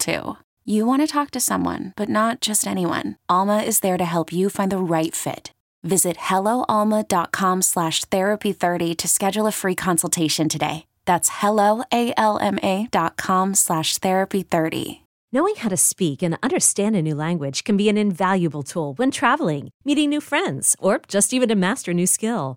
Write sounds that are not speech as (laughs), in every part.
too. You want to talk to someone, but not just anyone. Alma is there to help you find the right fit. Visit helloalma.com slash therapy30 to schedule a free consultation today. That's helloalma.com slash therapy30. Knowing how to speak and understand a new language can be an invaluable tool when traveling, meeting new friends, or just even to master a new skill.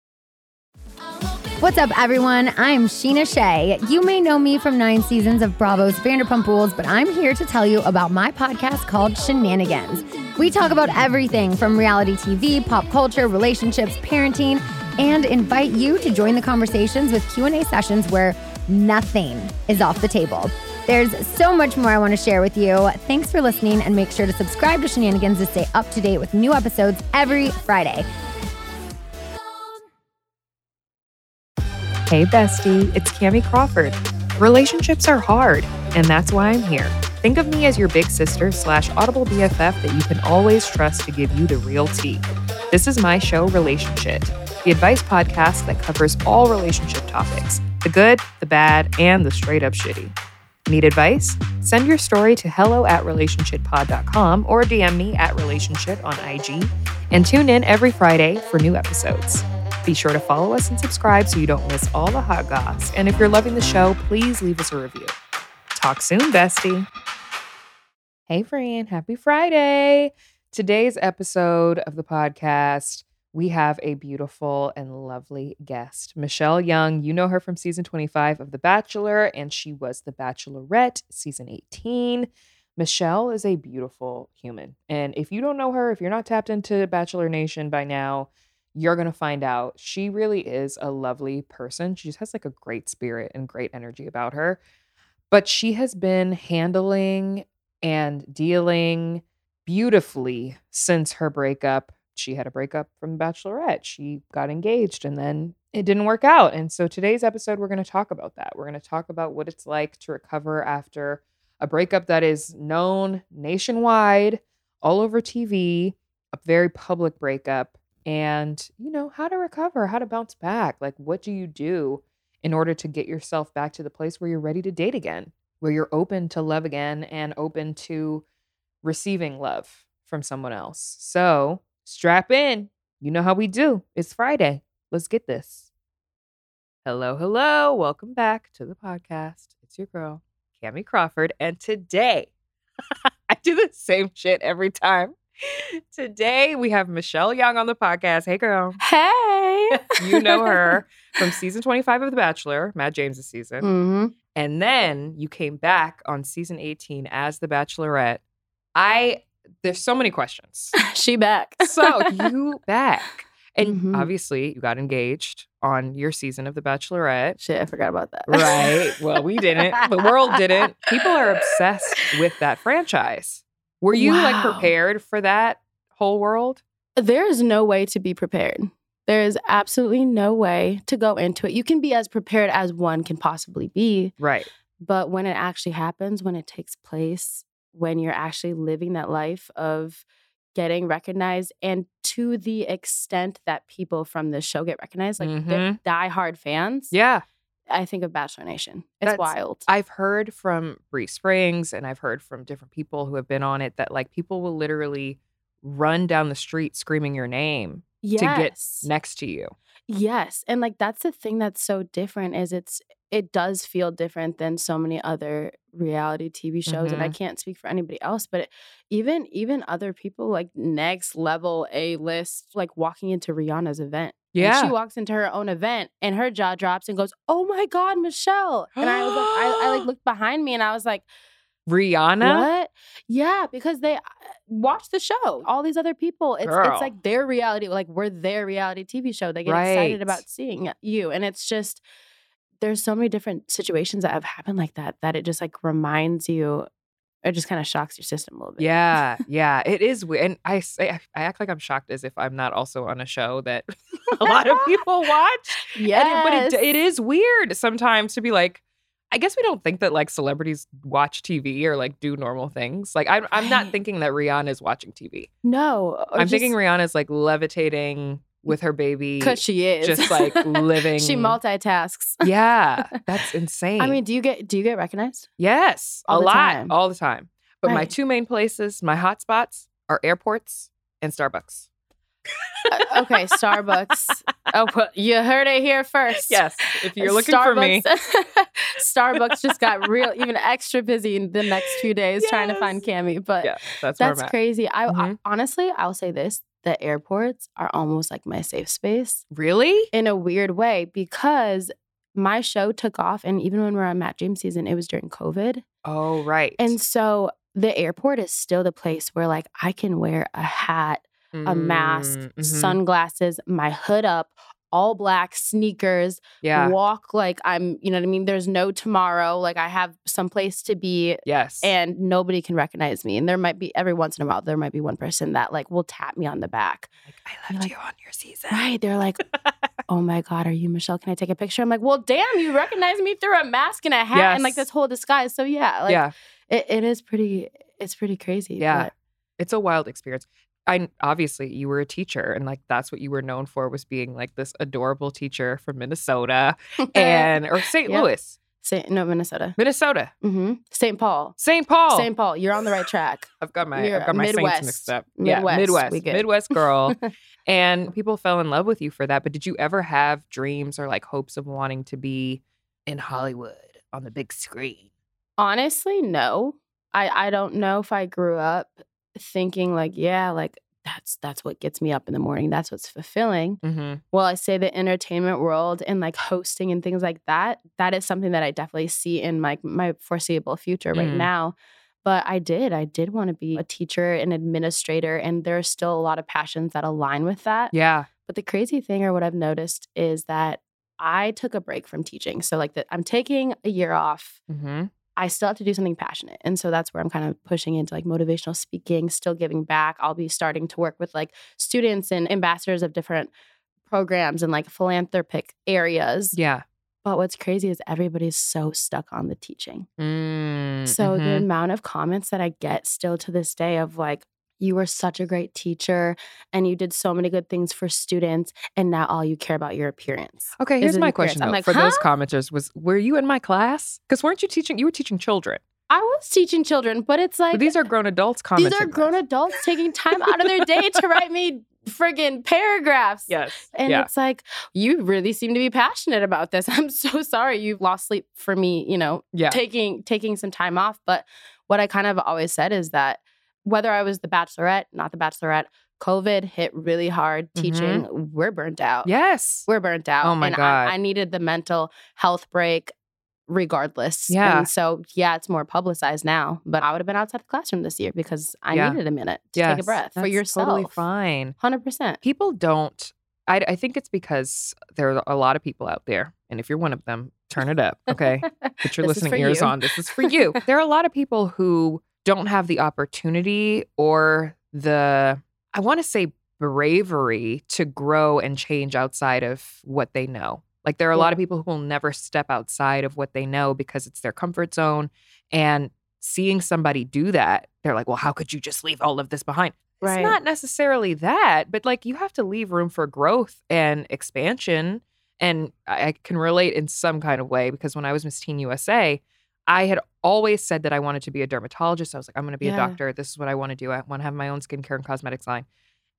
What's up, everyone? I'm Scheana Shay. You may know me from nine seasons of Bravo's Vanderpump Rules, but I'm here to tell you about my podcast called Scheananigans. We talk about everything from reality TV, pop culture, relationships, parenting, and invite you to join the conversations with Q&A sessions where nothing is off the table. There's so much more I want to share with you. Thanks for listening and make sure to subscribe to Scheananigans to stay up to date with new episodes every Friday. Hey, bestie, it's Kamie Crawford. Relationships are hard, and that's why I'm here. Think of me as your big sister slash audible BFF that you can always trust to give you the real tea. This is my show, Relationshit, the advice podcast that covers all relationship topics the good, the bad, and the straight up shitty. Need advice? Send your story to hello at relationshitpod.com or DM me at relationship on IG and tune in every Friday for new episodes. Be sure to follow us and subscribe so you don't miss all the hot goss. And if you're loving the show, please leave us a review. Talk soon, bestie. Hey, friend. Happy Friday. Today's episode of the podcast, we have a beautiful and lovely guest, Michelle Young. You know her from season 25 of The Bachelor, and she was The Bachelorette season 18. Michelle is a beautiful human. And if you don't know her, if you're not tapped into Bachelor Nation by now, you're going to find out she really is a lovely person. She just has like a great spirit and great energy about her. But she has been handling and dealing beautifully since her breakup. She had a breakup from Bachelorette. She got engaged and then it didn't work out. And so today's episode, we're going to talk about that. We're going to talk about what it's like to recover after a breakup that is known nationwide, all over TV, a very public breakup and you know how to recover how to bounce back like what do you do in order to get yourself back to the place where you're ready to date again where you're open to love again and open to receiving love from someone else? So strap in. You know how we do. It's friday. Let's get this. Hello hello. Welcome back to the podcast. It's your girl Kamie Crawford and today (laughs) i do the same shit every time Today we have Michelle Young on the podcast. Hey, girl. Hey. (laughs) you know her (laughs) from season 25 of The Bachelor, Matt James's season. Mm-hmm. And then you came back on season 18 as The Bachelorette. I, there's so many questions. (laughs) she back. so you back. And Mhm. obviously you got engaged on your season of The Bachelorette. Shit, I forgot about that. Right. Well, we didn't. The world didn't. People are obsessed with that franchise. Were you like prepared for that whole world? There is no way to be prepared. There is absolutely no way to go into it. You can be as prepared as one can possibly be, Right. but when it actually happens, when it takes place, when you're actually living that life of getting recognized and to the extent that people from the show get recognized, like they're mm-hmm. diehard fans. Yeah. I think of Bachelor Nation. It's That's- wild. I've heard from Bri Springs and I've heard from different people who have been on it that like people will literally run down the street screaming your name yes. to get next to you. Yes. And like that's the thing that's so different is it's it does feel different than so many other reality TV shows and I Mhm. can't speak for anybody else but even even other people like next level A list like walking into Rihanna's event. And Yeah. she walks into her own event and her jaw drops and goes, "Oh my god, Michelle." And I was like I, I like (gasps) looked behind me and I was like, Rihanna? what? Yeah, because they watch the show. All these other people, it's Girl. it's like their reality. Like we're their reality TV show. They get excited about seeing you, and it's just there's so many different situations that have happened like that that it just like reminds you. It just kind of shocks your system a little bit. Yeah, (laughs) yeah, it is weird. And I say I act like I'm shocked as if I'm not also on a show that (laughs) a lot of (laughs) people watch. it, but it, it is weird sometimes to be like, I guess we don't think that like celebrities watch TV or like do normal things. Like I'm, I'm not thinking that Rihanna is watching TV. no. I'm thinking Rihanna's like levitating with her baby, because she is just like (laughs) living. she multitasks. (laughs) Yeah, that's insane. I mean, do you get do you get recognized? yes, all a lot, time. all the time. But my two main places, my hotspots, are airports and Starbucks. Uh, okay, Starbucks. Oh, well, you heard it here first. Yes, if you're looking for me, Starbucks- (laughs) Starbucks just got real, even extra busy in the next few days trying to find Kamie. But yeah, that's, that's crazy. I, I Mhm. honestly, I'll say this: the airports are almost like my safe space Really? in a weird way because my show took off, and even when we were on Matt James season, it was during COVID, Oh, right. and so the airport is still the place where like I can wear a hat, a mask, Mm, mhm. sunglasses, my hood up. All black sneakers, Yeah. walk like I'm, you know what I mean? There's no tomorrow. Like I have some place to be Yes. and nobody can recognize me. And there might be every once in a while, there might be one person that like will tap me on the back. like, I left like, you on your season. Right. They're like, (laughs) oh my God, are you Michelle? Can I take a picture? I'm like, well, damn, you recognize me through a mask and a hat and like this whole disguise. So yeah, like yeah. it, it is pretty, it's pretty crazy. Yeah. but- It's a wild experience. I obviously you were a teacher and like that's what you were known for was being like this adorable teacher from Minnesota (laughs) and or St. Yep. Louis. St. No, Minnesota. Minnesota. hmm St. Paul. St. Paul. St. Paul. You're on the right track. (laughs) I've got my You're I've got my Midwest. saints mixed up. Midwest, Yeah, Midwest. Midwest girl. (laughs) and people fell in love with you for that. But did you ever have dreams or like hopes of wanting to be in Hollywood on the big screen? Honestly, no. I I don't know if I grew up thinking like, yeah, like that's that's what gets me up in the morning. That's what's fulfilling. Mm-hmm. Well, I say the entertainment world and like hosting and things like that, that is something that I definitely see in my my foreseeable future right Mm. now. But I did, I did want to be a teacher, an administrator, and there are still a lot of passions that align with that. Yeah. But the crazy thing, or what I've noticed, is that I took a break from teaching. So like that, I'm taking a year off. Mm-hmm. I still have to do something passionate. And so that's where I'm kind of pushing into like motivational speaking, still giving back. I'll be starting to work with like students and ambassadors of different programs and like philanthropic areas. Yeah. But what's crazy is everybody's so stuck on the teaching. Mm, So the mhm. amount of comments that I get still to this day of like, you were such a great teacher and you did so many good things for students, and now all you care about your appearance. Okay, here's my question though, like, for those commenters was were you in my class? Because weren't you teaching you were teaching children. I was teaching children, but it's like But these are grown adults commenting. these are grown adults taking time out of their (laughs) day to write me friggin' paragraphs. Yes. And yeah. it's like, you really seem to be passionate about this. (laughs) I'm so sorry you've lost sleep for me, you know, Yeah. taking taking some time off. But what I kind of always said is that whether I was the bachelorette, not the bachelorette, COVID hit really hard mm-hmm. teaching. We're burnt out. yes. We're burnt out. Oh my and God. I, I needed the mental health break regardless. Yeah. And so yeah, it's more publicized now. But I would have been outside the classroom this year because I Yeah. needed a minute to take a Yes, breath for that's yourself. Totally fine. Hundred percent. People don't. I, I think it's because there are a lot of people out there, and if you're one of them, turn it up. Okay, (laughs) put your listening ears you. on. This is for you. there are a lot of people who don't have the opportunity or the I want to say bravery to grow and change outside of what they know. Like there are a lot of people who will never step outside of what they know because it's their comfort zone. And seeing somebody do that, they're like, well, how could you just leave all of this behind? It's Right. not necessarily that, but like you have to leave room for growth and expansion. And I, I can relate in some kind of way because when I was Miss Teen USA, I had always said that I wanted to be a dermatologist. I was like, I'm going to be Yeah. a doctor. This is what I want to do. I want to have my own skincare and cosmetics line.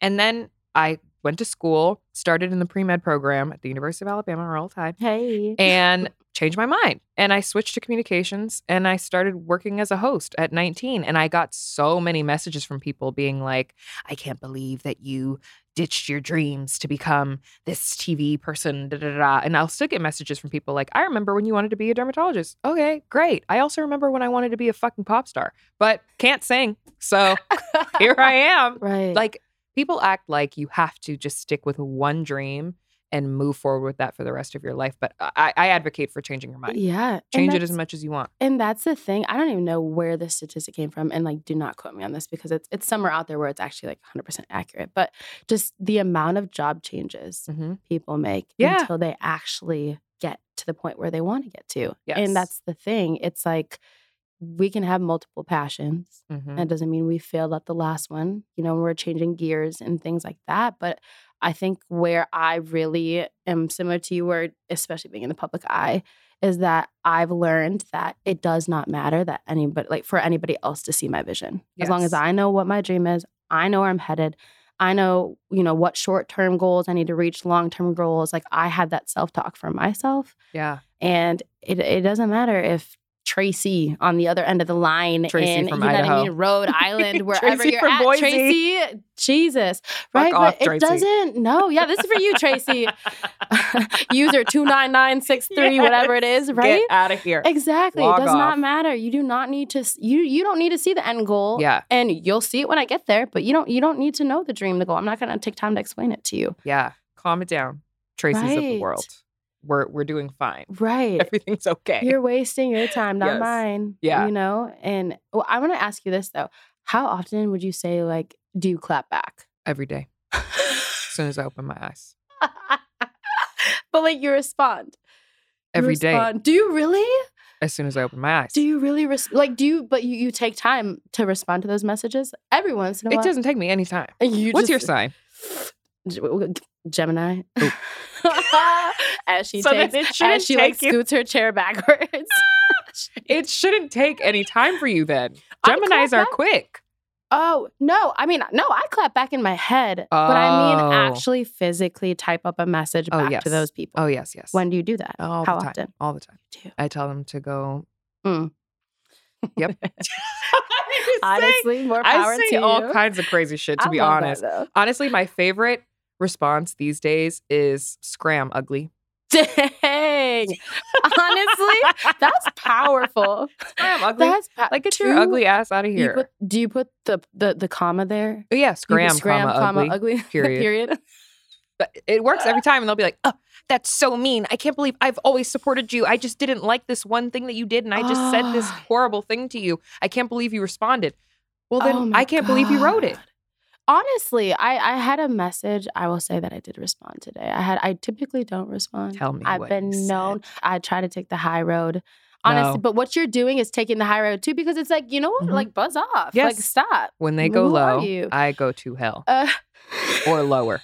And then I went to school, started in the pre med program at the University of Alabama, Roll Tide, Hey. and changed my mind. And I switched to communications and I started working as a host at 19. And I got so many messages from people being like, I can't believe that you ditched your dreams to become this TV person. Da, da, da, da. And I'll still get messages from people like, I remember when you wanted to be a dermatologist. Okay, great. I also remember when I wanted to be a fucking pop star, but can't sing. So (laughs) here I am. right. Like people act like you have to just stick with one dream and move forward with that for the rest of your life. But I, I advocate for changing your mind. yeah. Change it as much as you want. And that's the thing. I don't even know where this statistic came from. And like, do not quote me on this because it's it's somewhere out there where it's actually like 100% accurate. But just the amount of job changes Mm-hmm. people make Yeah. until they actually get to the point where they want to get to. Yes. And that's the thing. It's like we can have multiple passions. Mm-hmm. That doesn't mean we failed at the last one. You know, we're changing gears and things like that. But I think where I really am similar to you, where especially being in the public eye, is that I've learned that it does not matter that anybody like for anybody else to see my vision. As long as I know what my dream is, I know where I'm headed. I know, you know, what short-term goals I need to reach, long-term goals. Like I have that self-talk for myself. Yeah. And it it doesn't matter if Tracy on the other end of the line Tracy in from you know what I mean, Rhode (laughs) Island, wherever Tracy you're from at, Boise. Tracy. Jesus, right? off, but Tracy. it doesn't. No, yeah, this is for you, Tracy. (laughs) User two nine nine six three, whatever it is, right? Get out of here. Exactly. Log it does off. not matter. You do not need to. You you don't need to see the end goal. Yeah. and you'll see it when I get there. But you don't you don't need to know the dream, the goal. I'm not going to take time to explain it to you. Yeah. Calm it down. Tracy's of the world. We're we're doing fine. (laughs) Right. Everything's okay. You're wasting your time, not Yes. mine. Yeah. You know? And well, I want to ask you this though. How often would you say, like, do you clap back? Every day. As soon as I open my eyes. (laughs) but like you respond. You Every day. respond. Do you really? As soon as I open my eyes. Do you really res- like do you but you, you take time to respond to those messages every once in a while? it doesn't take me any time. You What's your just- sign? (sighs) Gemini. (laughs) (laughs) as she So takes it as she like you- scoots her chair backwards. (laughs) It shouldn't take any time for you then. Geminis are back. quick. Oh, no. I mean, no, I clap back in my head. But I mean Oh. actually physically type up a message Oh, back yes. to those people. Oh yes, yes. When do you do that? all How the time. often? All the time. I tell them to go. Mm. Yep. (laughs) Honestly, more power I say to all you. kinds of crazy shit. To I be that, honest, honestly, my favorite response these days is "scram ugly." Dang. Honestly, that's powerful. Scram ugly. That's pa- like get Two- your ugly ass out of You here. put, do you put the, the the comma there? oh, yeah, You scram, scram, comma, ugly. (laughs) period. period. But it works every time, and they'll be like, "Oh, that's so mean. I can't believe I've always supported you. I just didn't like this one thing that you did, and I just said this Ah. horrible thing to you. I can't believe you responded." Well, then Oh I can't believe you wrote it. Honestly, I, I had a message. I will say that I did respond today. I had I typically don't respond. Tell me I've been known. I try to take the high road. Honestly, No. but what you're doing is taking the high road too, because it's like, you know what? Mhm. Like buzz off. Like Yes. stop. When they go Who low? I go to hell Uh, or lower,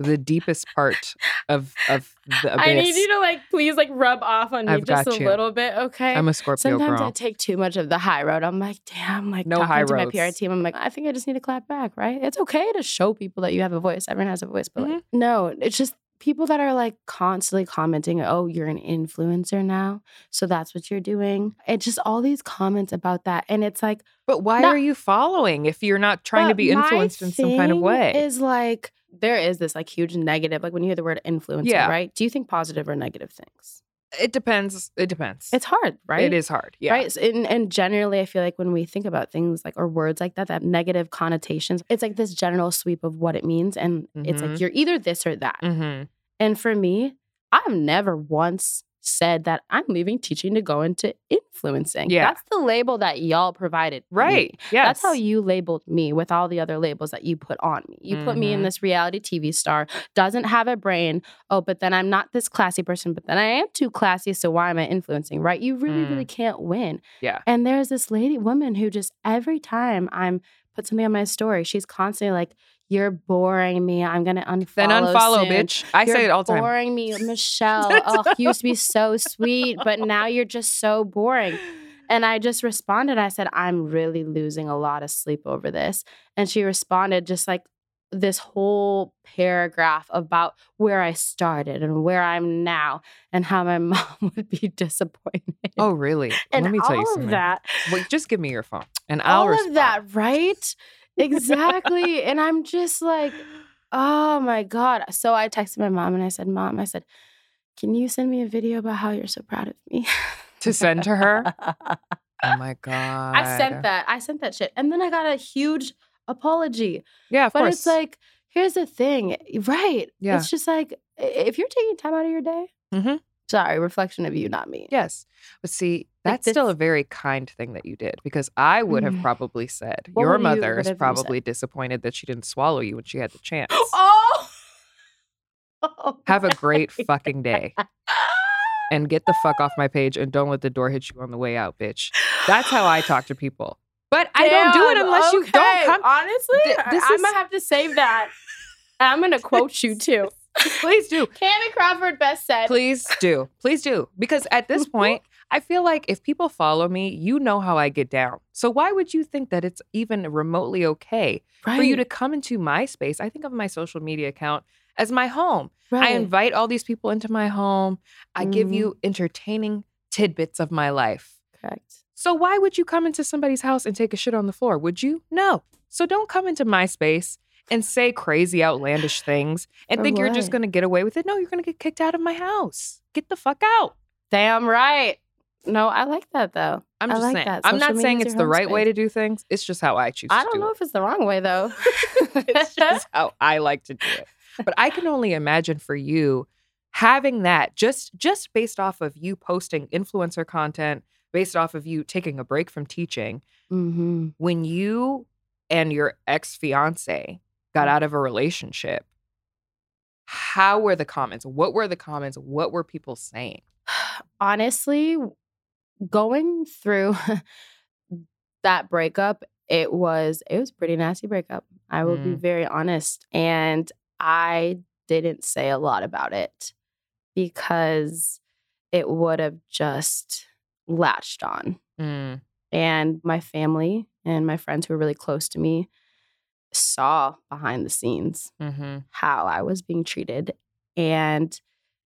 the deepest part of of the abyss. I need you to like please like rub off on me I've just a you. little bit, okay? I'm a Scorpio Sometimes I take too much of the high road. I'm like, damn, like No talking high to my. PR team. I'm like, I think I just need to clap back, right? It's okay to show people that you have a voice. Everyone has a voice, but Mm-hmm. like, no, it's just people that are like constantly commenting, oh, you're an influencer now. So that's what you're doing. It's just all these comments about that. And it's like, But why Not- are you following if you're not trying to be influenced in some kind of way? Is like, there is this like huge negative, like when you hear the word influencer, Yeah. right? Do you think positive or negative things? it depends. It depends. It's hard, right? It is hard. Yeah. Right. So- And, and generally, I feel like when we think about things like or words like that, that have negative connotations, it's like this general sweep of what it means. And it's like Mhm. you're either this or that. Mm-hmm. And for me, I've never once said that I'm leaving teaching to go into influencing. Yeah. That's the label that y'all provided. Right. Yeah. That's how you labeled me with all the other labels that you put on me. You put me in Mhm. this reality TV star, doesn't have a brain. Oh, but then I'm not this classy person, but then I am too classy. So why am I influencing? Right? You really, Mm. really can't win. Yeah. And there's this lady woman who just every time I'm put something on my story, she's constantly like, "You're boring me. I'm gonna unfollow." Then unfollow, soon. bitch. I You're say it all the time. boring me, (laughs) Michelle. oh, you used to be so sweet, but now you're just so boring. And I just responded. I said, I'm really losing a lot of sleep over this. And she responded just like this whole paragraph about where I started and where I'm now and how my (laughs) mom would be disappointed. Oh, really? and Let me tell you all something. of that. Wait, just give me your phone, and I'll all respond. of that, right? (laughs) Exactly. and I'm just like, oh my God. So I texted my mom and I said, Mom, I said, can you send me a video about how you're so proud of me? To send to her? (laughs) Oh my god! I sent that. I sent that shit. And then I got a huge apology. Yeah, of but course. it's like, here's the thing. Right. Yeah. It's just like, if you're taking time out of your day, Mhm. sorry, reflection of you, not me. yes, but see, Like that's still a very kind thing that you did because I would have Mm. probably said What your mother is you said? probably disappointed that she didn't swallow you when she had the chance. Oh. (laughs) Oh Have a great fucking day. (laughs) and get the fuck off my page and don't let the door hit you on the way out, bitch. That's how I talk to people. But I don't do it Damn, unless you don't come. Honestly, Th- this I is- might have to save that. I'm gonna (laughs) quote you too. Please do. Kamie Crawford best said. Please do. Please do. Because at this (laughs) point, I feel like if people follow me, you know how I get down. So why would you think that it's even remotely okay for you to come into my space? I think of my social media account as my home. I invite all these people into my home. I give Mhm. you entertaining tidbits of my life. Correct. So why would you come into somebody's house and take a shit on the floor? Would you? No. So don't come into my space and say crazy outlandish (sighs) things and For think you're just going to get away with it. No, you're going to get kicked out of my house. Get the fuck out. Damn right. No, I like that though. I'm just like saying. that. I'm Social not saying it's the right way to do things. It's just how I choose I don't do know it. if it's the wrong way though. (laughs) it's (laughs) just how I like to do it. But I can only imagine for you having that just just based off of you posting influencer content, based off of you taking a break from teaching, mm-hmm. when you and your ex-fiance got Mm. out of a relationship, how were the comments? What were the comments? What were people saying? (sighs) honestly, going through (laughs) that breakup, it was it was a pretty nasty breakup. I will be Mm. very honest, and I didn't say a lot about it because it would have just latched on. Mm, And my family and my friends who were really close to me saw behind the scenes hmm how I was being treated. And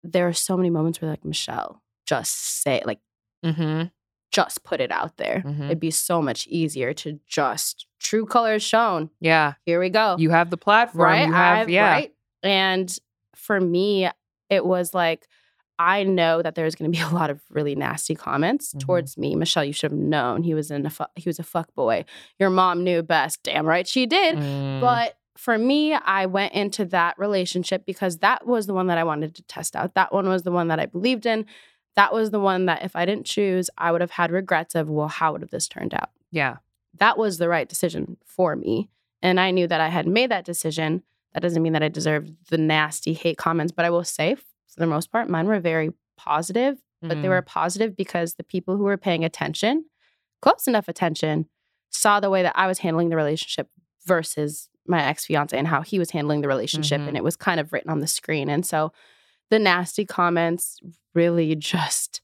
there are so many moments where, like, Michelle, just say, like, mm-hmm. just put it out there. Mhm. It'd be so much easier to just true colors shown. Yeah. Here we go. You have the platform. right? You have, yeah. Right. And for me, it was like, I know that there's going to be (laughs) a lot of really nasty comments Mhm. towards me. Michelle, you should have known he was in a fu- he was a fuck boy. Your mom knew best. Damn right she did. Mm, But for me, I went into that relationship because that was the one that I wanted to test out. That one was the one that I believed in. That was the one that if I didn't choose, I would have had regrets of, well, how would have this turned out? yeah. That was the right decision for me. And I knew that I had made that decision. That doesn't mean that I deserved the nasty hate comments, but I will say, for the most part, mine were very positive, but they were positive because the people who were paying attention, close enough attention, saw the way that I was handling the relationship versus my ex fiance and how he was handling the relationship. Mhm. And it was kind of written on the screen. And so the nasty comments really just,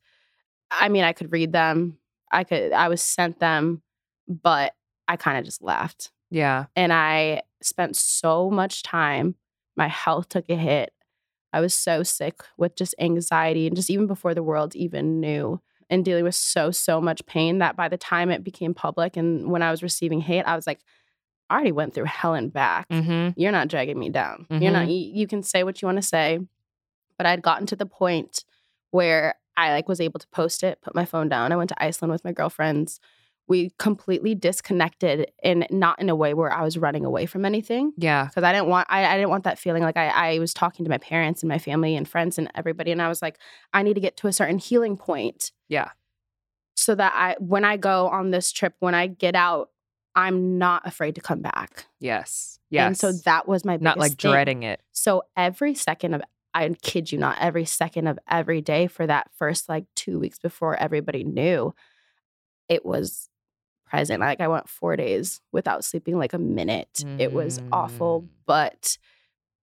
I mean, I could read them. I could, I was sent them, but I kind of just laughed. Yeah. And I spent so much time, my health took a hit. I was so sick with just anxiety and just even before the world even knew and dealing with so, so much pain that by the time it became public and when I was receiving hate, I was like, I already went through hell and back. Mm-hmm. You're not dragging me down. You're not, you, you can say what you want to say. But I'd gotten to the point where I like was able to post it, put my phone down. I went to Iceland with my girlfriends. We completely disconnected and not in a way where I was running away from anything Yeah. because I didn't want I, I didn't want that feeling like I, I was talking to my parents and my family and friends and everybody and I was like I need to get to a certain healing point Yeah. so that I when I go on this trip when I get out I'm not afraid to come back Yes. Yes. and so that was my not like thing. dreading it. so every second of I kid you not every second of every day for that first like two weeks before everybody knew it was present. Like I went four days without sleeping like a minute. It was awful. Mm. But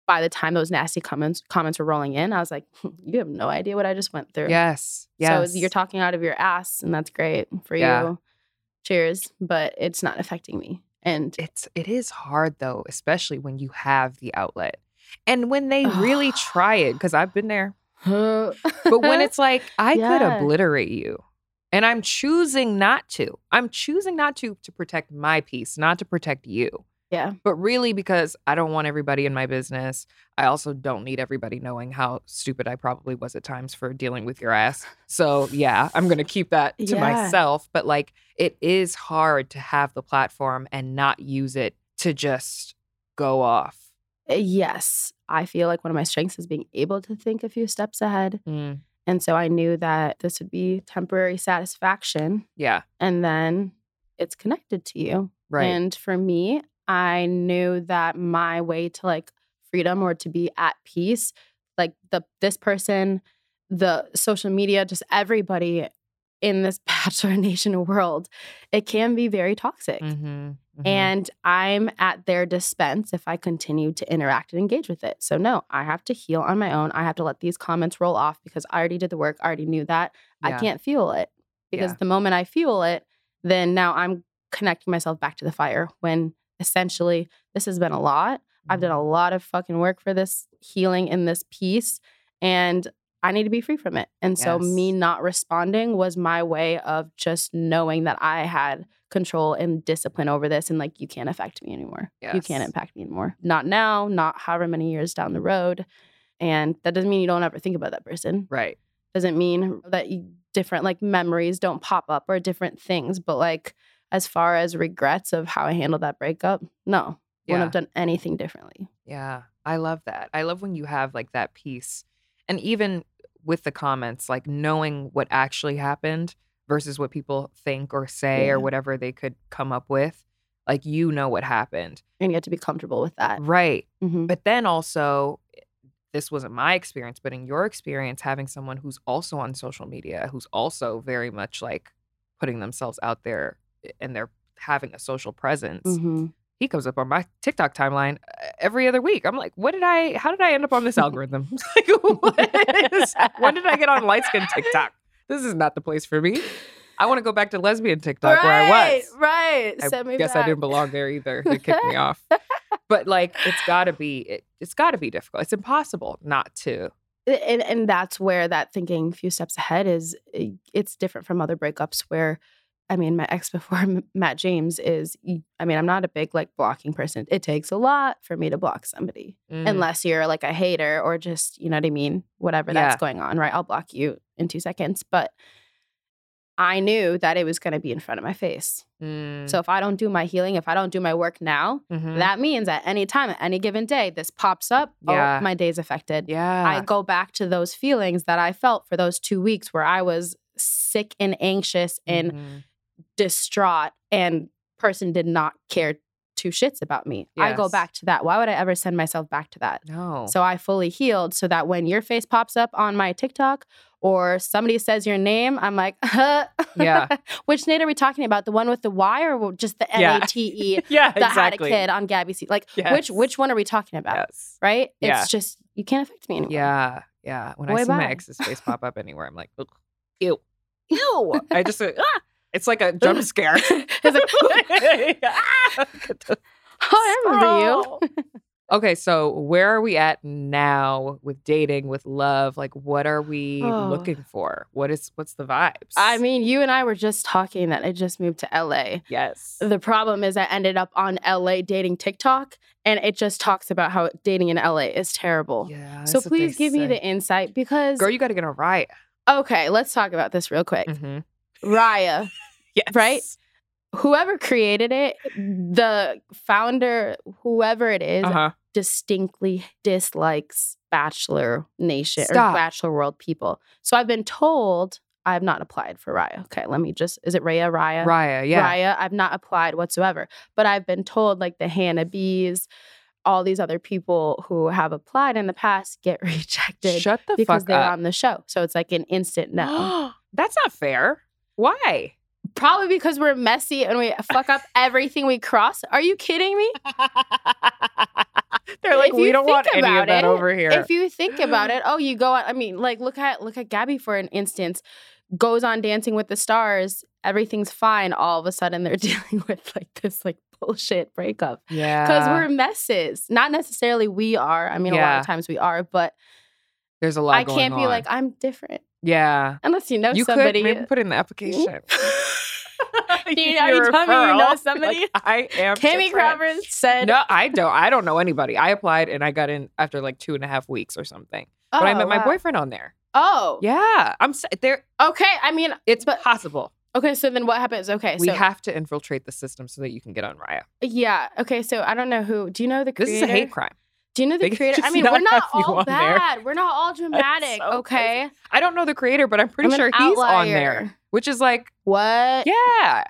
by the time those nasty comments comments were rolling in, I was like, you have no idea what I just went through. Yes. Yes. So you're talking out of your ass, and that's great for Yeah. you. Cheers. But it's not affecting me. And it's it is hard though, especially when you have the outlet. And when they really (sighs) try it, because I've been there. but (laughs) But when it's like, I could obliterate you. And I'm choosing not to. I'm choosing not to to protect my peace, not to protect you. yeah, But really because I don't want everybody in my business. I also don't need everybody knowing how stupid I probably was at times for dealing with your ass. So yeah, I'm gonna keep that to Yeah. myself. But like it is hard to have the platform and not use it to just go off. Uh, yes, I feel like one of my strengths is being able to think a few steps ahead. Mm, And so I knew that this would be temporary satisfaction. yeah, And then it's connected to you. right. And for me, I knew that my way to like freedom or to be at peace, like the this person, the social media, just everybody in this (laughs) Bachelor Nation world, it can be very toxic. Mhm, mhm. And I'm at their dispense if I continue to interact and engage with it. So, no, I have to heal on my own. I have to let these comments roll off because I already did the work. I already knew that. I can't fuel it because Yeah. the moment I fuel it, then now I'm connecting myself back to the fire when essentially this has been a lot. I've done a Mm-hmm. lot of fucking work for this healing in this piece and I need to be free from it. And so me not responding was my way of just knowing that I had control and discipline over this and like you can't affect me anymore. You can't impact me anymore. Not now, not however many years down the road. And that doesn't mean you don't ever think about that person. right. Doesn't mean that you, different like memories don't pop up or different things, but like as far as regrets of how I handled that breakup, no. Wouldn't have done anything differently. Yeah, I love that. I love when you have like that piece. And even with the comments, like knowing what actually happened versus what people think or say Yeah. or whatever they could come up with. Like you know what happened. And you have to be comfortable with that. Right. Mhm. But then also, this wasn't my experience, but in your experience, having someone who's also on social media, who's also very much like putting themselves out there eh, and they're having a social presence, Mhm. he comes up on my TikTok timeline uh, every other week. I'm like, what did I, how did I end up on this (laughs) algorithm? (laughs) like, what is, when did I get on (laughs) light skin TikTok? This is not the place for me. I want to go back to lesbian TikTok where I was. Right. I Send me guess I didn't belong there either. They kicked me off. (laughs) But like, it's got to be, it, it's got to be difficult. It's impossible not to. and and that's where that thinking a few steps ahead is eh, it's different from other breakups where I mean my ex before (laughs) Matt James is I mean I'm not a big like blocking person. It takes a lot for me to block somebody Mm, unless you're like a hater or just you know what I mean whatever Yeah. that's going on, right? I'll block you in 2 seconds, but I knew that it was going to be in front of my face. mm, So if I don't do my healing, if I don't do my work now, mhm. that means at any time, at any given day, this pops up. Yeah. Oh, my day's affected. yeah. I go back to those feelings that I felt for those two weeks where I was sick and anxious and Mhm. Distraught, and person did not care two shits about me. I go back to that. Why would I ever send myself back to that? no. So I fully healed so that when your face pops up on my TikTok or somebody says your name, I'm like, huh. Yeah. (laughs) Which Nate are we talking about? The one with the Y or just the N Yeah. A T E (laughs) yeah, that exactly. had a kid on Gabby C? Like Yes. which which one are we talking about? Yes. Right? Yeah. It's just you can't affect me anymore. Yeah. Yeah. When I see my ex's face (laughs) pop up anywhere, I'm like, Ugh. ew. Ew. I just, uh, ah! It's like a (laughs) jump scare. It's like, (laughs) (laughs) I remember you. Okay, so where are we at now with dating, with love? Like, what are we Oh. looking for? What is what's the vibes? I mean, you and I were just talking that I just moved to LA. yes, The problem is I ended up on LA dating TikTok and it just talks about how dating in LA is terrible. yeah. so that's what they please give me the insight because girl. You got to get on right. okay, let's talk about this real quick. Mm-hmm. Raya, Yes, Right? whoever created it, the founder, whoever it is, Uh huh. distinctly dislikes Bachelor Nation Stop. or Bachelor World people. So I've been told I have not applied for Raya. Okay, let me just is it Raya Raya? Raya, yeah. Raya, I've not applied whatsoever. But I've been told like the Hannah Bees, all these other people who have applied in the past get (laughs) rejected Shut the because fuck they're up. on the show. So it's like an instant no. (gasps) That's not fair. Why? Probably because we're messy and we fuck up (laughs) everything we cross. Are you kidding me? (laughs) They're like, If we don't want any of that it, over here. If you think about it, (gasps) oh, you go on. I mean, like look at look at Gabby for an instance. Goes on Dancing with the Stars. Everything's fine. All of a sudden, they're (laughs) dealing with like this like bullshit breakup yeah, because we're messes. Not necessarily we are. I mean, a lot of times we are, but there's a lot. I can't be like I'm different yeah. unless you know you somebody. could maybe put in the application. You- (laughs) are you telling me you know somebody? Like, I am. Tammy. Crawford said, No, I don't. I don't know anybody. I applied and I got in after like two and a half weeks or something. oh, but I oh, met my boyfriend on there. Oh, Yeah, I'm there. Okay, I mean, It's But- possible. okay. So then what happens? Okay, we so have to infiltrate the system so that you can get on Raya. yeah. Okay, so I don't know who. Do you know the This is a hate crime. Do you know the can creator? I mean, not we're not all on there. bad. We're not all dramatic. so okay. I don't know the creator, but I'm pretty I'm sure he's on there. Which is like, What? yeah, yeah.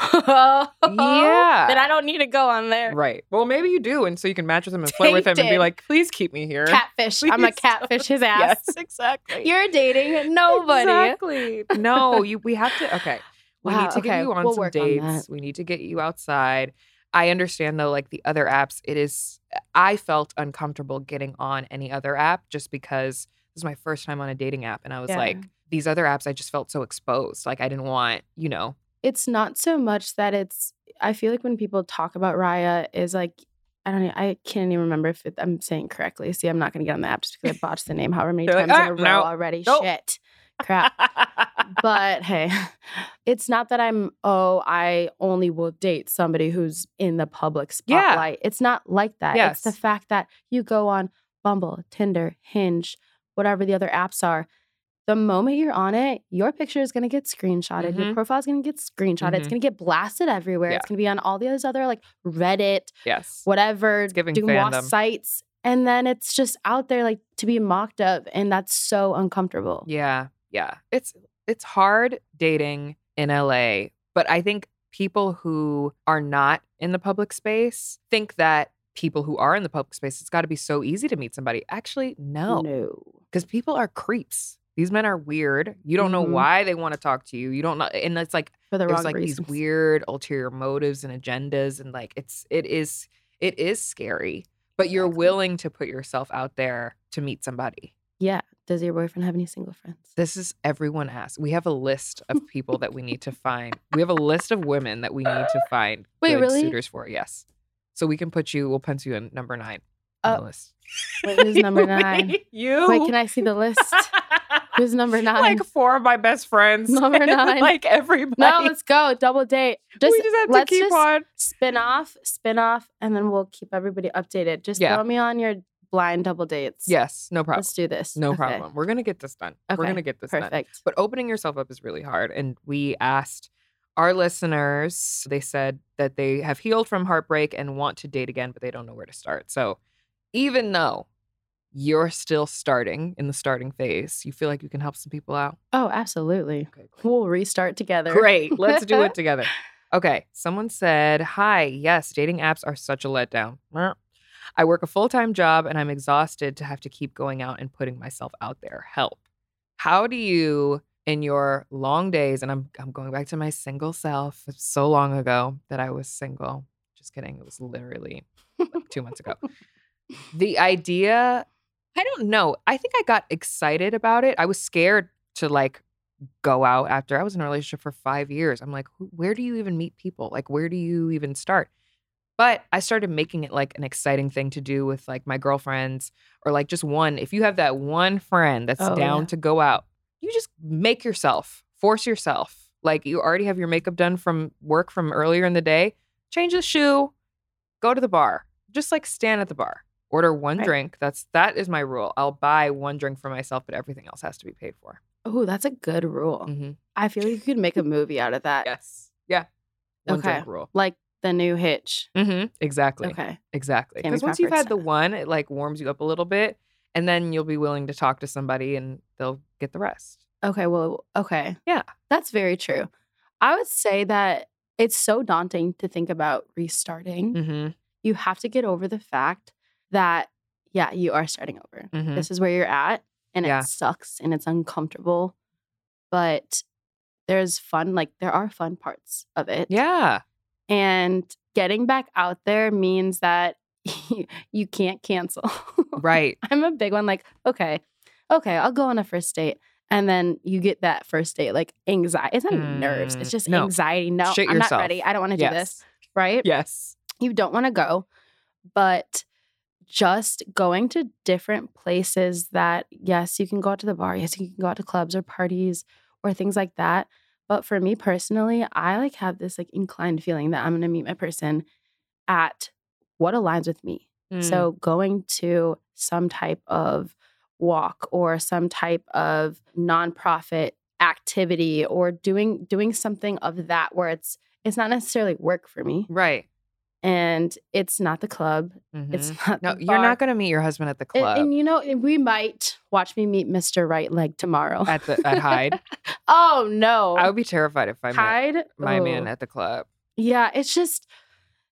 (laughs) yeah. Then I don't need to go on there. right. Well, maybe you do, and so you can match with him and flirt with him and be like, please keep me here. Catfish. I'm a Please catfish his (laughs) ass. Yes, (laughs) exactly. You're dating nobody. Exactly. No, you. We have to. Okay. We Wow, need to get you on we'll some work on dates. we need to get you outside. I understand though, like the other apps, it is. I felt uncomfortable getting on any other app just because this is my first time on a dating app, and I was Yeah. like, these other apps, I just felt so exposed. Like I didn't want, you know. It's not so much that it's. I feel like when people talk about Raya, is like. I don't. I can't even remember if it, I'm saying correctly. See, I'm not going to get on the app just because I botched the name however many You're like, times "Ah, in a row no, already. nope." Shit, crap. but hey, it's not that I'm, oh, I only will date somebody who's in the public Yeah. spotlight. It's not like that. It's the fact that you go on Bumble, Tinder, Hinge, whatever the other apps are. The moment you're on it, your picture is going to get screenshotted. Your Mhm. profile is going to get screenshotted. It's Mhm. going to get blasted everywhere. Yeah. It's going to be on all those other like Reddit, yes. whatever, giving Dumois fandom. sites. And then it's just out there like to be mocked of. And that's so uncomfortable. Yeah, yeah. It's it's hard dating in LA, but I think people who are not in the public space think that people who are in the public space it's got to be so easy to meet somebody. Actually, no. No. Cuz people are creeps. These men are weird. You don't know Mhm. why they want to talk to you. You don't know and it's like For the there's like reasons. these weird ulterior motives and agendas and like it's it is it is scary. But you're willing to put yourself out there to meet somebody. Yeah. Does your boyfriend have any single friends? This is everyone asks. We have a list of (laughs) people that we need to find. We have a list of women that we need to find Wait, really? suitors for. Yes. So we can put you, we'll pencil you in number nine on Oh, the list. wait, who's number nine? (laughs) you. Wait, can I see the list? (laughs) Who's number nine? Like four of my best friends. Number nine. like everybody. no, let's go. Double date. Just, we just have to let's keep just on. spin off, spin off, and then we'll keep everybody updated. Just Yeah. throw me on your blind double dates. Yes, no problem. Let's do this. No Okay. problem. We're gonna get this done. We're gonna get this done. Perfect. But opening yourself up is really hard. And we asked our listeners, they said that they have healed from heartbreak and want to date again, but they don't know where to start. So even though you're still starting in the starting phase, you feel like you can help some people out? Oh, absolutely. Okay. We'll restart together. Great. Let's do it (laughs) together. Okay. Someone said, Hi, yes, dating apps are such a letdown. I work a full time job and I'm exhausted to have to keep going out and putting myself out there. Help. How do you, in your long days, and I'm, I'm going back to my single self, it's so long ago that I was single. Just kidding. It was literally like two months ago. (laughs) The idea, I don't know. I think I got excited about it. I was scared to like go out after I was in a relationship for five years. I'm like, where do you even meet people? Like, where do you even start? But I started making it like an exciting thing to do with like my girlfriends or like just one. If you have that one friend that's Oh, down yeah. to go out, you just make yourself, force yourself. Like you already have your makeup done from work from earlier in the day. Change the shoe, go to the bar. Just like stand at the bar. Order one Right. drink. That's that is my rule. I'll buy one drink for myself, but everything else has to be paid for. Oh, that's a good rule. Mhm. I feel like you could make a movie out of that. Yes. Yeah. One Okay. drink rule. Like the new Hitch. Mm-hmm. Exactly. Okay. Exactly. Because once you've Crawford had the one, it like warms you up a little bit, and then you'll be willing to talk to somebody, and they'll get the rest. Okay. Well, okay. Yeah. That's very true. I would say that it's so daunting to think about restarting. Mm-hmm. You have to get over the fact that, yeah, you are starting over. Mhm. This is where you're at, and Yeah. it sucks and it's uncomfortable. But there's fun, like there are fun parts of it. Yeah. And getting back out there means that (laughs) you can't cancel. Right. (laughs) I'm a big one, like, okay, okay, I'll go on a first date. And then you get that first date, like anxiety. It's not even nerves. It's Mm, just no. anxiety. No, Shit I'm yourself. not ready. I don't want to do this. Right? Yes. You don't want to go. But just going to different places that, yes, you can go out to the bar. Yes, you can go out to clubs or parties or things like that. But for me personally, I like have this like inclined feeling that I'm going to meet my person at what aligns with me. Mm. So going to some type of walk or some type of nonprofit activity or doing doing something of that where it's it's not necessarily work for me right. And it's not the club it's Mhm. not No, you're not going to meet your husband at the club and, you know we might watch me meet mr right leg tomorrow at the at Hyde. (laughs) oh no I would be terrified if I met Hyde? my man at the club. yeah it's just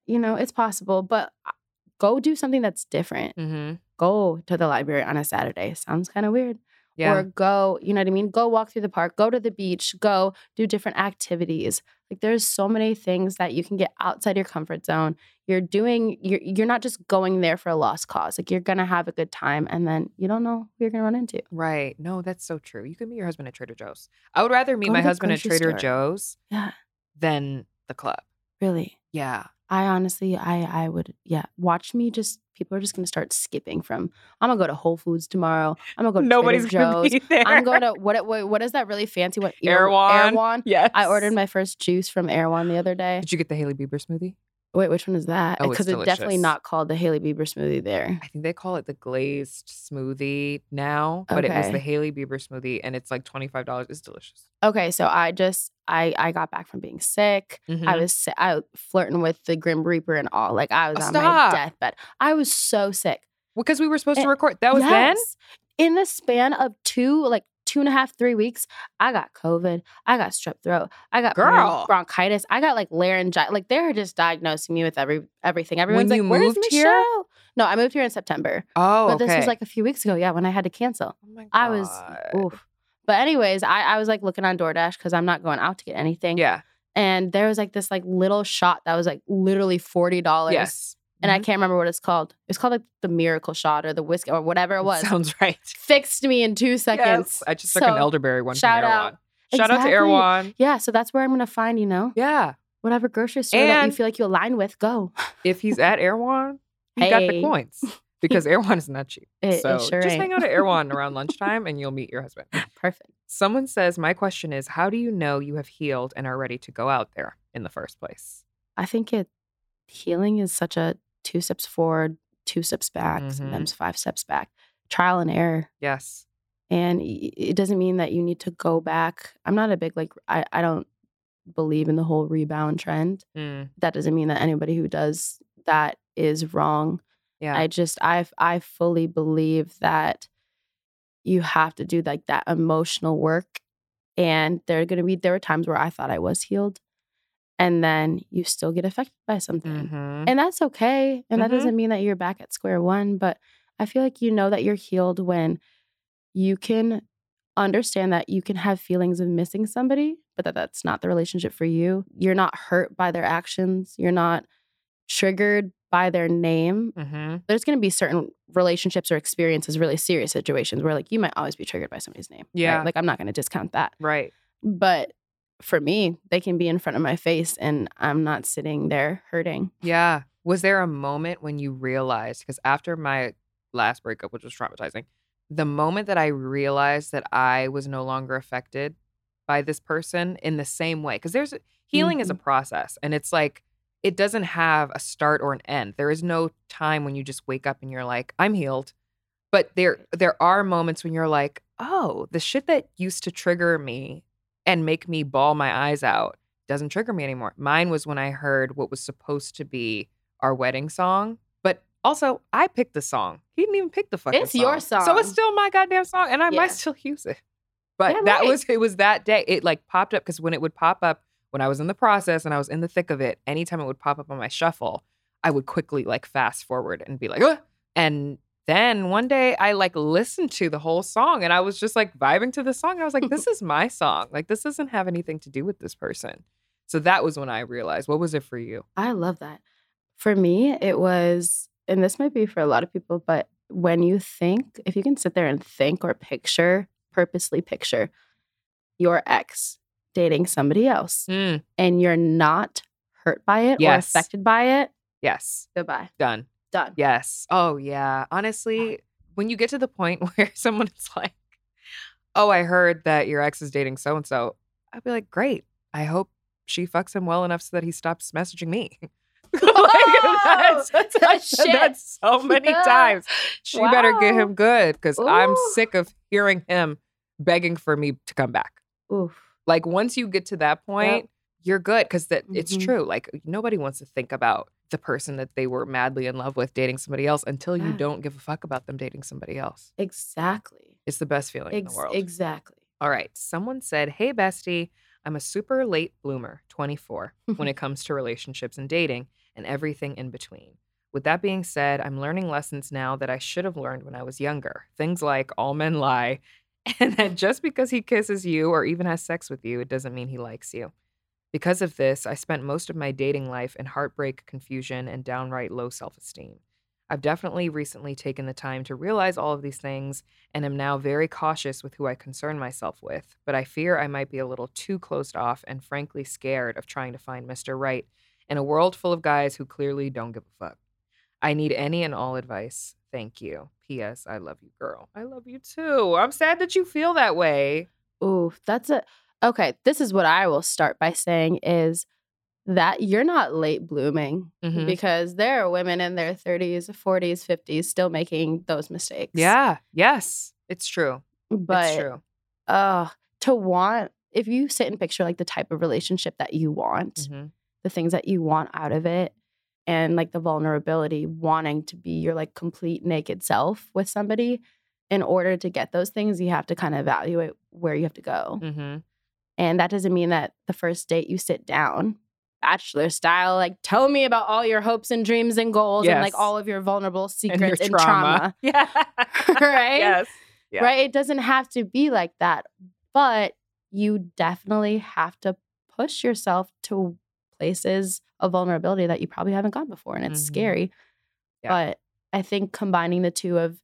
you know it's possible but uh, go do something that's different Mm-hmm. go to the library on a Saturday. Sounds kind of weird. Yeah. Or go, you know what I mean? Go walk through the park, go to the beach, go do different activities. Like there's so many things that you can get outside your comfort zone. You're doing you're you're not just going there for a lost cause. Like you're gonna have a good time and then you don't know who you're gonna run into. right. No, that's so true. You could meet your husband at Trader Joe's. I would rather meet Go my husband at Trader store. Joe's Yeah. than the club. Really. Yeah. I honestly I I would yeah. Watch me just people are just gonna start skipping from I'm gonna go to Whole Foods tomorrow. I'm gonna go to Nobody's Trader gonna Joe's. (laughs) be there. I'm going to what, what what is that really fancy what Erewhon. Erewhon. Yes. I ordered my first juice from Erewhon the other day. Did you get the Hailey Bieber smoothie? Wait, which one is that? Oh, it's Because it's definitely delicious. not called the Hailey Bieber smoothie there. I think they call it the glazed smoothie now, but it was Okay. the Hailey Bieber smoothie, and it's like twenty five dollars. It's delicious. Okay, so I just I I got back from being sick. I Mhm. was si- I flirting with the Grim Reaper and all. Like I was Oh, on stop. my deathbed. I was so sick. because we were supposed to record. That was then. Yes. In the span of two, like two and a half, three weeks, I got COVID. I got strep throat. I got Girl. bronchitis. I got like laryngitis. Like they're just diagnosing me with every everything. Everyone's you like, "Where's moved here? Michelle?" No, I moved here in September. Oh, but okay. this was like a few weeks ago. Yeah, when I had to cancel. oh my I was oof. But anyways, I, I was like looking on DoorDash because I'm not going out to get anything. Yeah. And there was like this like little shot that was like literally forty dollars. Yes. And I Mhm. can't remember what it's called. It's called like the miracle shot or the whiskey or whatever it was. Sounds right. Fixed me in two seconds. Yes. I just took an elderberry one shout from out. Shout out to Exactly. Erewhon. Yeah, so that's where I'm gonna find, you know, Yeah. whatever grocery store that you feel like you align with, go. If he's at Erewhon, he got the Hey. coins (laughs) because Erewhon is not cheap. It- it so sure just ain't. hang out at Erewhon (laughs) around lunchtime and you'll meet your husband. (laughs) Perfect. Someone says, My question is, how do you know you have healed and are ready to go out there in the first place? I think it healing is such a two steps forward, two steps back, Mhm. sometimes five steps back. Trial and error. Yes. And it doesn't mean that you need to go back. I'm not a big like I, I don't believe in the whole rebound trend. Mm, That doesn't mean that anybody who does that is wrong. yeah. I just I I fully believe that you have to do like that emotional work and there are going to be there were times where I thought I was healed and then you still get affected by something. Mhm. And that's okay. And that Mhm. doesn't mean that you're back at square one, but I feel like you know that you're healed when you can understand that you can have feelings of missing somebody, but that that's not the relationship for you. You're not hurt by their actions. You're not triggered by their name. Mhm. There's going to be certain relationships or experiences, really serious situations where like you might always be triggered by somebody's name. right? Yeah. Like I'm not going to discount that. Right. But for me, they can be in front of my face and I'm not sitting there hurting. Yeah. Was there a moment when you realized, because after my last breakup, which was traumatizing, the moment that I realized that I was no longer affected by this person in the same way, because there's healing is a mm-hmm. process and it's like, it doesn't have a start or an end. There is no time when you just wake up and you're like, I'm healed. But there there are moments when you're like, oh, the shit that used to trigger me and make me bawl my eyes out doesn't trigger me anymore. Mine was when I heard what was supposed to be our wedding song. But also, I picked the song. He didn't even pick the fucking It's your song. So it's still my goddamn song. And I Yeah. might still use it. But Yeah, that right. was it was that day. It like popped up because when it would pop up when I was in the process and I was in the thick of it, anytime it would pop up on my shuffle, I would quickly like fast forward and be like, "Ugh," and then one day I like listened to the whole song and I was just like vibing to the song. I was like, this (laughs) is my song. Like, this doesn't have anything to do with this person. So that was when I realized. What was it for you? I love that. For me, it was, and this might be for a lot of people, but when you think, if you can sit there and think or picture, purposely picture your ex dating somebody else Mm, and you're not hurt by it or Yes. affected by it, yes. goodbye. Done. Done. Yes. Oh, yeah. Honestly, when you get to the point (laughs) where someone is like, oh, I heard that your ex is dating so and so, I'd be like, great. I hope she fucks him well enough so that he stops messaging me. (laughs) like, that's, (laughs) that's, that's, Shit. that's so many times. She better get him good because I'm sick of hearing him begging for me to come back. Oof. Like once you get to that point, you're good because that it's Mhm. true. Like nobody wants to think about the person that they were madly in love with dating somebody else until you Yeah. don't give a fuck about them dating somebody else. Exactly. It's the best feeling in the world. Exactly. All right. Someone said, Hey, bestie, I'm a super late bloomer, 24, when it (laughs) comes to relationships and dating and everything in between. With that being said, I'm learning lessons now that I should have learned when I was younger. Things like all men lie, (laughs) and that just because he kisses you or even has sex with you, it doesn't mean he likes you. Because of this, I spent most of my dating life in heartbreak, confusion, and downright low self esteem. I've definitely recently taken the time to realize all of these things and am now very cautious with who I concern myself with, but I fear I might be a little too closed off and frankly scared of trying to find Mr. Right in a world full of guys who clearly don't give a fuck. I need any and all advice. Thank you. P.S. I love you, girl. I love you too. I'm sad that you feel that way. Oof. That's a okay. This is what I will start by saying is that you're not late blooming Mhm. because there are women in their 30s, 40s, 50s still making those mistakes. Yeah. Yes. It's true. But it's true. uh to want if you sit and picture like the type of relationship that you want, Mhm. the things that you want out of it and like the vulnerability wanting to be your like complete naked self with somebody in order to get those things you have to kind of evaluate where you have to go Mhm. And that doesn't mean that the first date you sit down bachelor style like tell me about all your hopes and dreams and goals and like all of your vulnerable And secrets and, trauma, (laughs) Yeah. (laughs) Right? Yes. Yeah. right it doesn't have to be like that but you definitely have to push yourself to places of vulnerability that you probably haven't gone before and it's Mhm. scary Yeah. but i think combining the two of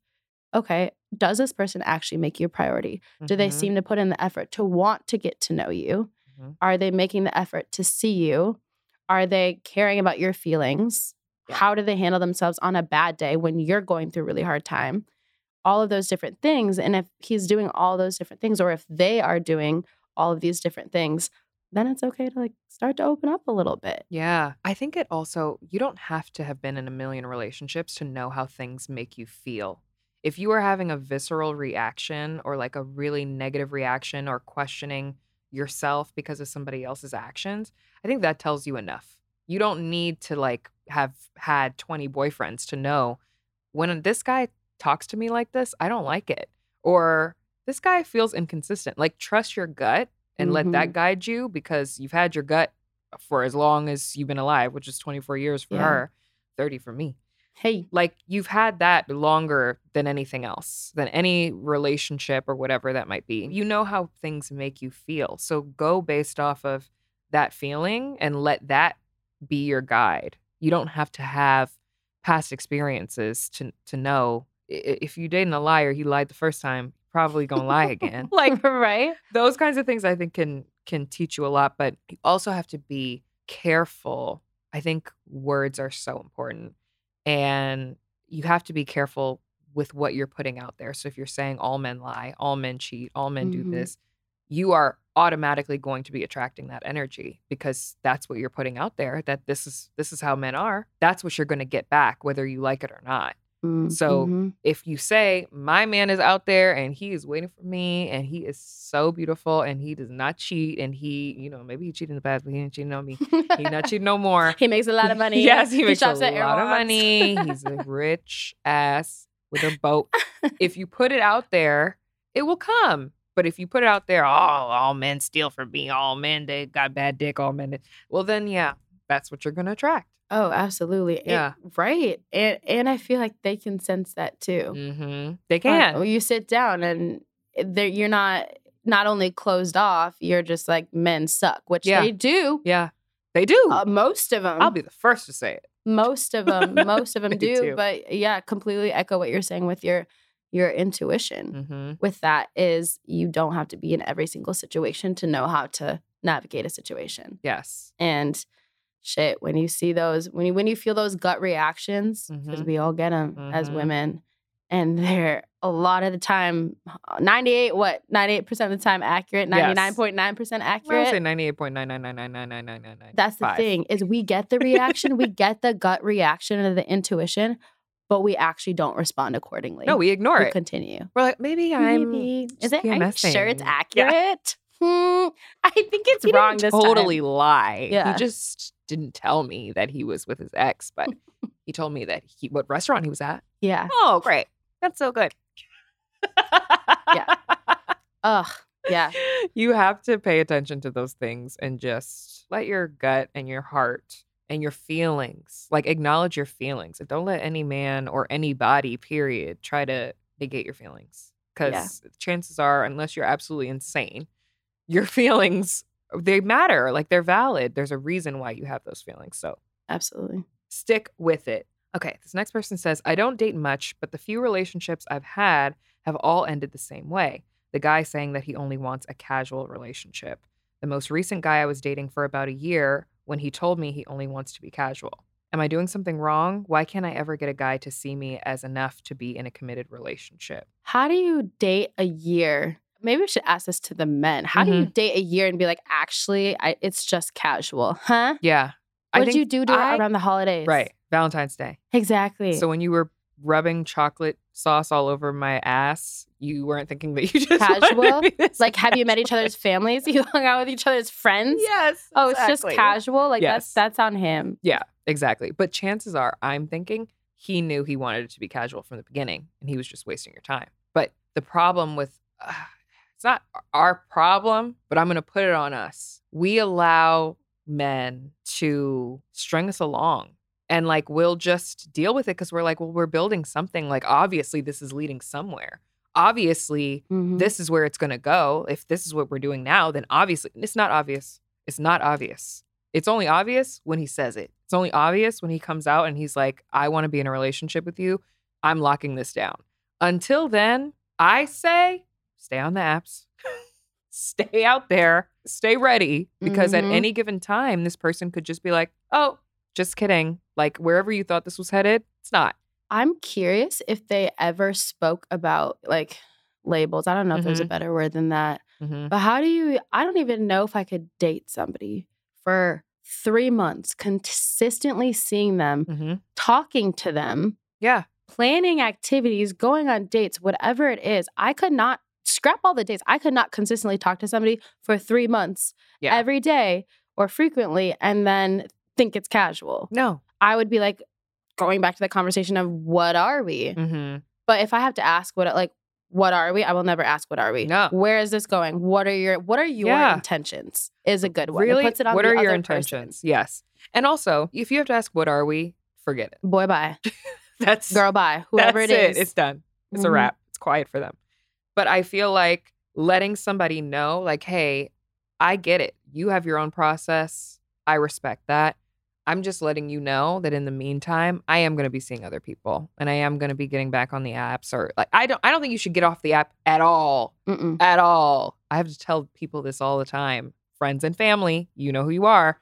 okay does this person actually make you a priority do they Mhm. seem to put in the effort to want to get to know you Mhm. are they making the effort to see you are they caring about your feelings Yeah. how do they handle themselves on a bad day when you're going through a really hard time all of those different things and if he's doing all those different things or if they are doing all of these different things then it's okay to like start to open up a little bit Yeah. I think it also, you don't have to have been in a million relationships to know how things make you feel. If you are having a visceral reaction or like a really negative reaction or questioning yourself because of somebody else's actions, I think that tells you enough. You don't need to like have had 20 boyfriends to know when this guy talks to me like this, I don't like it. Or this guy feels inconsistent. Like, trust your gut and let that Mhm. guide you because you've had your gut for as long as you've been alive, which is 24 years for Yeah. her, 30 for me. Hey Like, you've had that longer than anything else, than any relationship or whatever that might be. You know how things make you feel. So go based off of that feeling and let that be your guide. You don't have to have past experiences to to know if you dating a liar, he lied the first time, probably gonna lie again. (laughs) like right those kinds of things I think can can teach you a lot, but you also have to be careful. I think words are so important. And you have to be careful with what you're putting out there. So if you're saying all men lie, all men cheat, all men Mhm. do this, you are automatically going to be attracting that energy because that's what you're putting out there that this is this is how men are. That's what you're going to get back whether you like it or not So- mhm. if you say my man is out there and he is waiting for me and he is so beautiful and he does not cheat and he you know maybe he cheated in the past but he didn't cheat on me. He not cheating no more. (laughs) He makes a lot of money. (laughs) Yes he makes a shops lot of money. He's a rich ass with a boat. If you put it out there it will come. But if you put it out there oh all men steal from me. All men they got bad dick all men. Well then yeah that's what you're gonna attract Oh, absolutely. It- Yeah. right. And and I feel like they can sense that too. Mm-hmm. They can. when you sit down and they're- you're not not only closed off, you're just like men suck, which Yeah. they do. yeah, they do. Uh, most of them. I'll be the first to say it. most of (laughs) them. Most of them do. too. But yeah, completely echo what you're saying with your your intuition. Mm-hmm. With that is you don't have to be in every single situation to know how to navigate a situation. Yes. And shit when you see those when you when you feel those gut reactions because mm-hmm. we all get them mm-hmm. as women and they're a lot of the time 98 what 98% of the time accurate 99.9% yes. accurate I say 98.9999999 that's the thing is we get the reaction we get the gut reaction and the intuition but we actually don't respond accordingly no we ignore we it continue we're like maybe i'm maybe. is it i'm sure it's accurate yeah. Hmm, I think it's He wrong didn't this totally time. lie. Yeah. He just didn't tell me that he was with his ex, but (laughs) he told me that he what restaurant he was at. Yeah. Oh, great. That's so good. Yeah. Ugh. Yeah. (laughs) You have to pay attention to those things and just let your gut and your heart and your feelings, like acknowledge your feelings. And don't let any man or anybody, period, try to negate your feelings. Because chances are, unless you're absolutely insane, your feelings, they matter. Like they're valid. There's a reason why you have those feelings. So Absolutely. stick with it. Okay, this next person says, I don't date much, but the few relationships I've had have all ended the same way. The guy saying that he only wants a casual relationship. The most recent guy I was dating for about a year when he told me he only wants to be casual. Am I doing something wrong? Why can't I ever get a guy to see me as enough to be in a committed relationship? How do you date a year? Maybe we should ask this to the men. How do Mm-hmm. you date a year and be like, actually, I, it's just casual, huh? Yeah. What did you do to I- around the holidays? Right. Valentine's Day. Exactly. So when you were rubbing chocolate sauce all over my ass, you weren't thinking that you (laughs) just Casual? wanted to be this like, have you met each other's families? (laughs) You hung out with each other's friends? Yes. Oh, it's just casual. Like Yes. that's that's on him. Yeah, exactly. But chances are, I'm thinking he knew he wanted it to be casual from the beginning, and he was just wasting your time. But the problem with uh, not our problem, but I'm going to put it on us. We allow men to string us along. And like we'll just deal with it because we're like, well, we're building something. Like, obviously, this is leading somewhere. Obviously, Mhm. this is where it's going to go. If this is what we're doing now, then obviously it's not obvious. It's not obvious. It's only obvious when he says it. It's only obvious when he comes out and he's like, I want to be in a relationship with you. I'm locking this down. Until then, I say stay on the apps, (laughs) stay out there, stay ready, because at Mhm. any given time, this person could just be like, oh, just kidding. Like wherever you thought this was headed, it's not. I'm curious if they ever spoke about like labels. I don't know if there's a Mhm. better word than that. Mhm. But how do you? I don't even know if I could date somebody for three months, consistently seeing them, Mhm. talking to them, Yeah. planning activities, going on dates, whatever it is. I could not scrap all the dates. I could not consistently talk to somebody for three months Yeah. every day or frequently and then think it's casual. No. I would be like going back to the conversation of what are we? Mm-hmm. But if I have to ask what like what are we? I will never ask what are we. No. Where is this going? What are your what are your Yeah. intentions? Is a good one. It Really? puts it on what are your other person. intentions? Yes. And also, if you have to ask, what are we? Forget it. Boy, bye. (laughs) That's Girl, bye. Whoever that's it is. It's done. It's a Mhm. wrap. It's quiet for them. But I feel like letting somebody know, like, hey, I get it. You have your own process. I respect that. I'm just letting you know that in the meantime, I am going to be seeing other people and I am going to be getting back on the apps or like I don't I don't think you should get off the app at all. Mm-mm. At all. I have to tell people this all the time. Friends and family, you know who you are.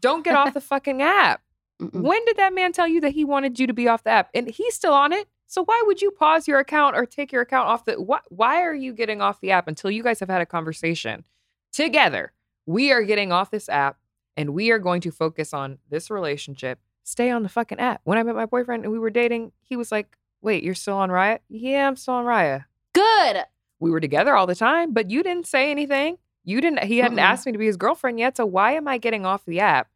Don't get off (laughs) the fucking app. Mm-mm. When did that man tell you that he wanted you to be off the app? And he's still on it. So why would you pause your account or take your account off the why, why are you getting off the app until you guys have had a conversation together? We are getting off this app and we are going to focus on this relationship. Stay on the fucking app. When I met my boyfriend and we were dating, he was like, "Wait, you're still on Raya?" "Yeah, I'm still on Raya." Good. We were together all the time, but you didn't say anything. You didn't he hadn't Mm-mm. asked me to be his girlfriend yet, so why am I getting off the app?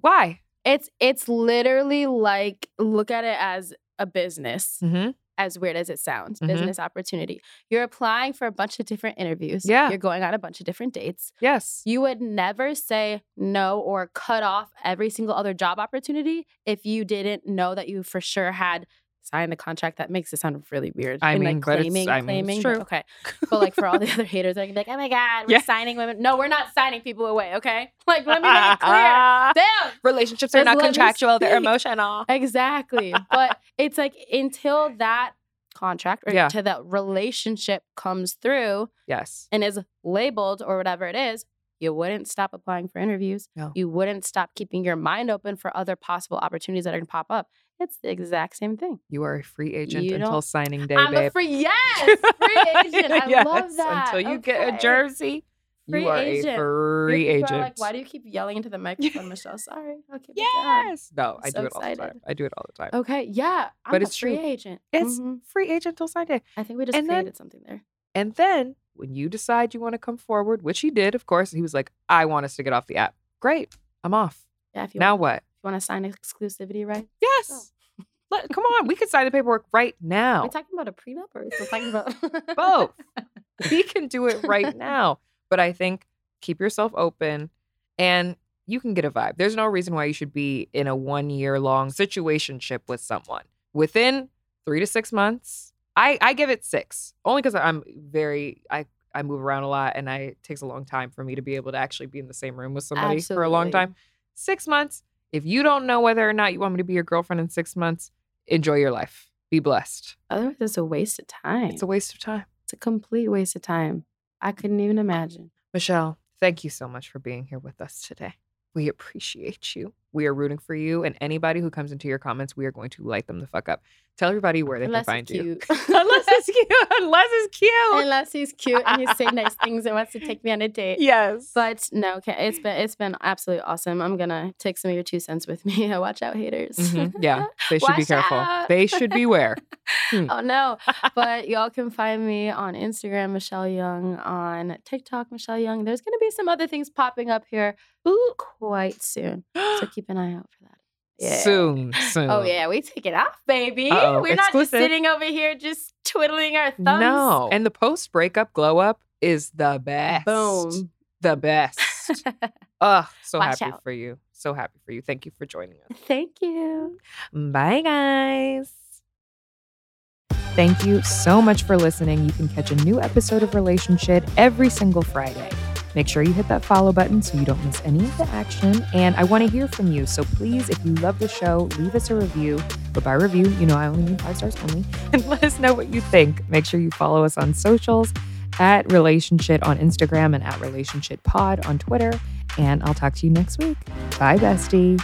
Why? It's it's literally like look at it as a business. Mhm. as weird as it sounds, Mhm. business opportunity. You're applying for a bunch of different interviews. Yeah. You're going on a bunch of different dates. Yes. You would never say no or cut off every single other job opportunity if you didn't know that you for sure had signed the contract. That makes it sound really weird. I and, mean, like claiming, I mean, claiming. true. Okay. (laughs) But like for all the other haters, they're gonna be like, oh my God, we're Yeah. signing women. No, we're not signing people away, okay? (laughs) Like, let me make it clear. (laughs) Damn. Relationships are not contractual, they're emotional. Exactly. but it's like until that contract or Yeah. to that relationship comes through Yes. and is labeled or whatever it is, you wouldn't stop applying for interviews. No. You wouldn't stop keeping your mind open for other possible opportunities that are going to pop up. It's the exact same thing. You are a free agent You until signing day, I'm babe. a free (laughs) yes, free agent. I Yes, love that. Until you get a jersey, Free you are agent. a free agent. Like, why do you keep yelling into the (laughs) microphone, Michelle? Sorry, I'll keep it down. yes. No, I So do it all the time. I do it all the time. Okay, yeah, I'm But a it's free true. agent. It's Mhm. free agent till sign day. I think we just and then- something there. And then when you decide you want to come forward, which he did, of course, he was like, I want us to get off the app. Great. I'm off. Yeah, if you Now what? You want to sign exclusivity, right? Yes. Oh. Let, come on. We (laughs) can sign the paperwork right Are now. We're talking about a prenup or are we still talking about (laughs) Both. (laughs) we can do it right now. But I think keep yourself open and you can get a vibe. There's no reason why you should be in a one year long situationship with someone. Within three to six months, I, I give it six. Only because I'm very I I move around a lot and I it takes a long time for me to be able to actually be in the same room with somebody for a long time. Six months. If you don't know whether or not you want me to be your girlfriend in six months, enjoy your life. Be blessed. Otherwise, it's a waste of time. It's a waste of time. It's a complete waste of time. I couldn't even imagine. Michelle, thank you so much for being here with us today. We appreciate you. We are rooting for you. And anybody who comes into your comments, we are going to light them the fuck up. Tell everybody where they Unless can find you. (laughs) Unless it's cute. (laughs) Unless it's cute. Unless he's cute and he's saying nice things and wants to take me on a (laughs) date. yes. But no, okay, it's been it's been absolutely awesome. I'm gonna take some of your two cents with me. Watch out, haters. Mhm. Yeah. They should be careful. out. They should beware. oh no. But y'all can find me on Instagram, Michelle Young, on TikTok, Michelle Young. There's gonna be some other things popping up here quite soon. So (gasps) keep an eye out for that. Yeah. Soon. Oh, soon. Oh yeah, we take it off, baby. Uh-oh, We're not just sitting over here just twiddling our thumbs. No. And the post breakup glow up is the best. boom. The best. (laughs) Ugh, so Watch happy out. for you. So happy for you. Thank you for joining us. Thank you. Bye, guys. Thank you so much for listening. You can catch a new episode of Relationshit every single Friday. Make sure you hit that follow button so you don't miss any of the action. And I want to hear from you. So please, if you love the show, leave us a review. But by review, you know I only mean five stars only. (laughs) And let us know what you think. Make sure you follow us on socials at Relationshit on Instagram and at Relationshit Pod on Twitter. And I'll talk to you next week. Bye, bestie.